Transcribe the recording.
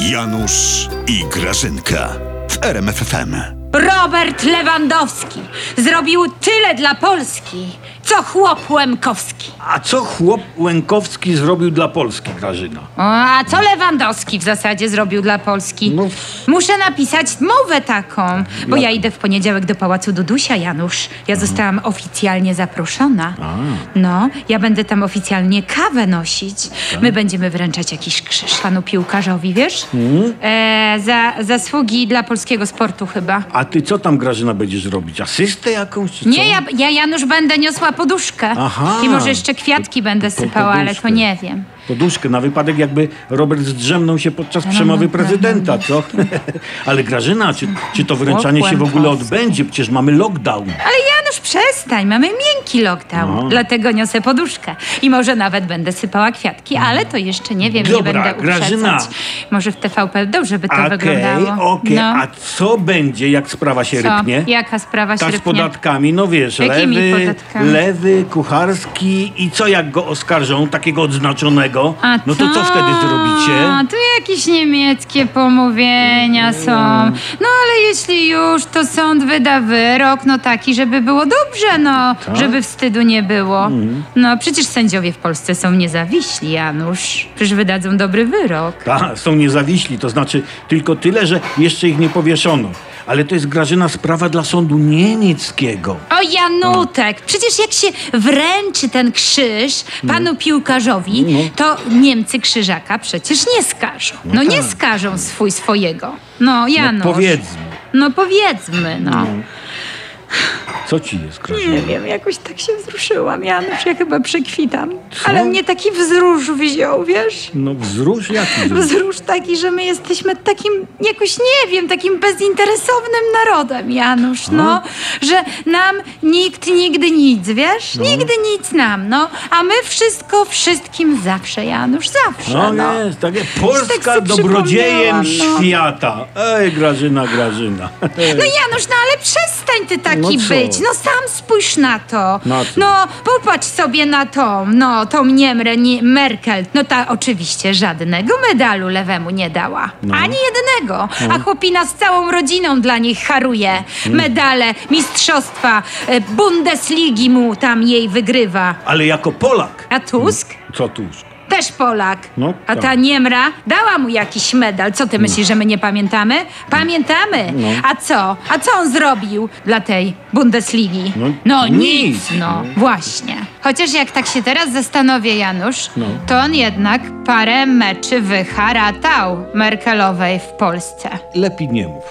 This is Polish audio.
Janusz i Grażynka w RMFFM. Robert Lewandowski zrobił tyle dla Polski, co chłop Łemkowski. A co chłop Łękowski zrobił dla Polski, Grażyna? O, a co Lewandowski w zasadzie zrobił dla Polski? No. Muszę napisać mowę taką, bo ja idę w poniedziałek do Pałacu Dudusia, Janusz. Ja zostałam oficjalnie zaproszona. No, ja będę tam oficjalnie kawę nosić. My będziemy wręczać jakiś krzyż panu piłkarzowi, wiesz? E, za zasługi dla polskiego sportu chyba. A ty co tam, Grażyna, będziesz robić? Asystę jakąś, czy co? Nie, ja, ja Janusz będę niosła poduszkę. Aha. I może jeszcze kwiatki będę po- sypała, ale to nie wiem. Poduszkę, na wypadek jakby Robert zdrzemnął się podczas no, przemowy prezydenta, co? Ale Grażyna, czy, czy to wręczanie się w ogóle odbędzie? Przecież mamy lockdown. Ale Janusz, przestań, mamy miękki lockdown, No. dlatego niosę poduszkę. I może nawet będę sypała kwiatki, ale to jeszcze nie wiem, Dobra, nie będę Grażyna. uprzedzać. Może w TVP dobrze by to Okej, wyglądało. okej. No. A co będzie, jak sprawa się Co? rypnie? Jaka sprawa się Tak z rypnie? podatkami, no wiesz, Jakimi lewy, podatkami? lewy, kucharski i co jak go oskarżą, takiego odznaczonego? A no to co wtedy zrobicie? A, tu jakieś niemieckie pomówienia są. No ale jeśli już, to sąd wyda wyrok, no taki, żeby było dobrze, no. Tak? Żeby wstydu nie było. Mhm. No przecież sędziowie w Polsce są niezawiśli, Janusz. Przecież wydadzą dobry wyrok. Ta, są niezawiśli, to znaczy tylko tyle, że jeszcze ich nie powieszono. Ale to jest Grażyna sprawa dla sądu niemieckiego. O Janutek, przecież jak się wręczy ten krzyż panu piłkarzowi, to Niemcy krzyżaka przecież nie skażą. No, nie skażą swój swojego. No Janusz. No powiedzmy, No powiedzmy, no. Co ci jest Grażyna? Nie wiem, jakoś tak się wzruszyłam, Janusz, ja chyba przekwitam. Ale mnie taki wzrusz wziął, wiesz? No wzrusz jaki? wzrusz? Wzrusz taki, że my jesteśmy takim, jakoś nie wiem, takim bezinteresownym narodem, Janusz, no. Że nam nikt nigdy nic, wiesz? Nigdy nic nam, no. A my wszystko wszystkim zawsze, Janusz, zawsze, No, no. jest, takie tak Polska sobie dobrodziejem no. świata. Ej, Grażyna, Grażyna. No Janusz, no przestań ty taki No co? być. No sam spójrz na to. Na co? No popatrz sobie na tą, no tą Niemrę, nie, Merkel. No ta oczywiście żadnego medalu lewemu nie dała. No. Ani jednego. A chłopina z całą rodziną dla nich haruje. Mm. Medale, mistrzostwa, e, Bundesligi mu tam jej wygrywa. Ale jako Polak. A Tusk? Co Tusk? Też Polak. No, A ta tak. Niemra dała mu jakiś medal. Co ty myślisz, że my nie pamiętamy? Pamiętamy. No. A co? A co on zrobił dla tej Bundesligi? No, nic. nic. No, właśnie. Chociaż jak tak się teraz zastanowię, Janusz, No. to on jednak parę meczy wyharatał Merkelowej w Polsce. Lepiej nie mów.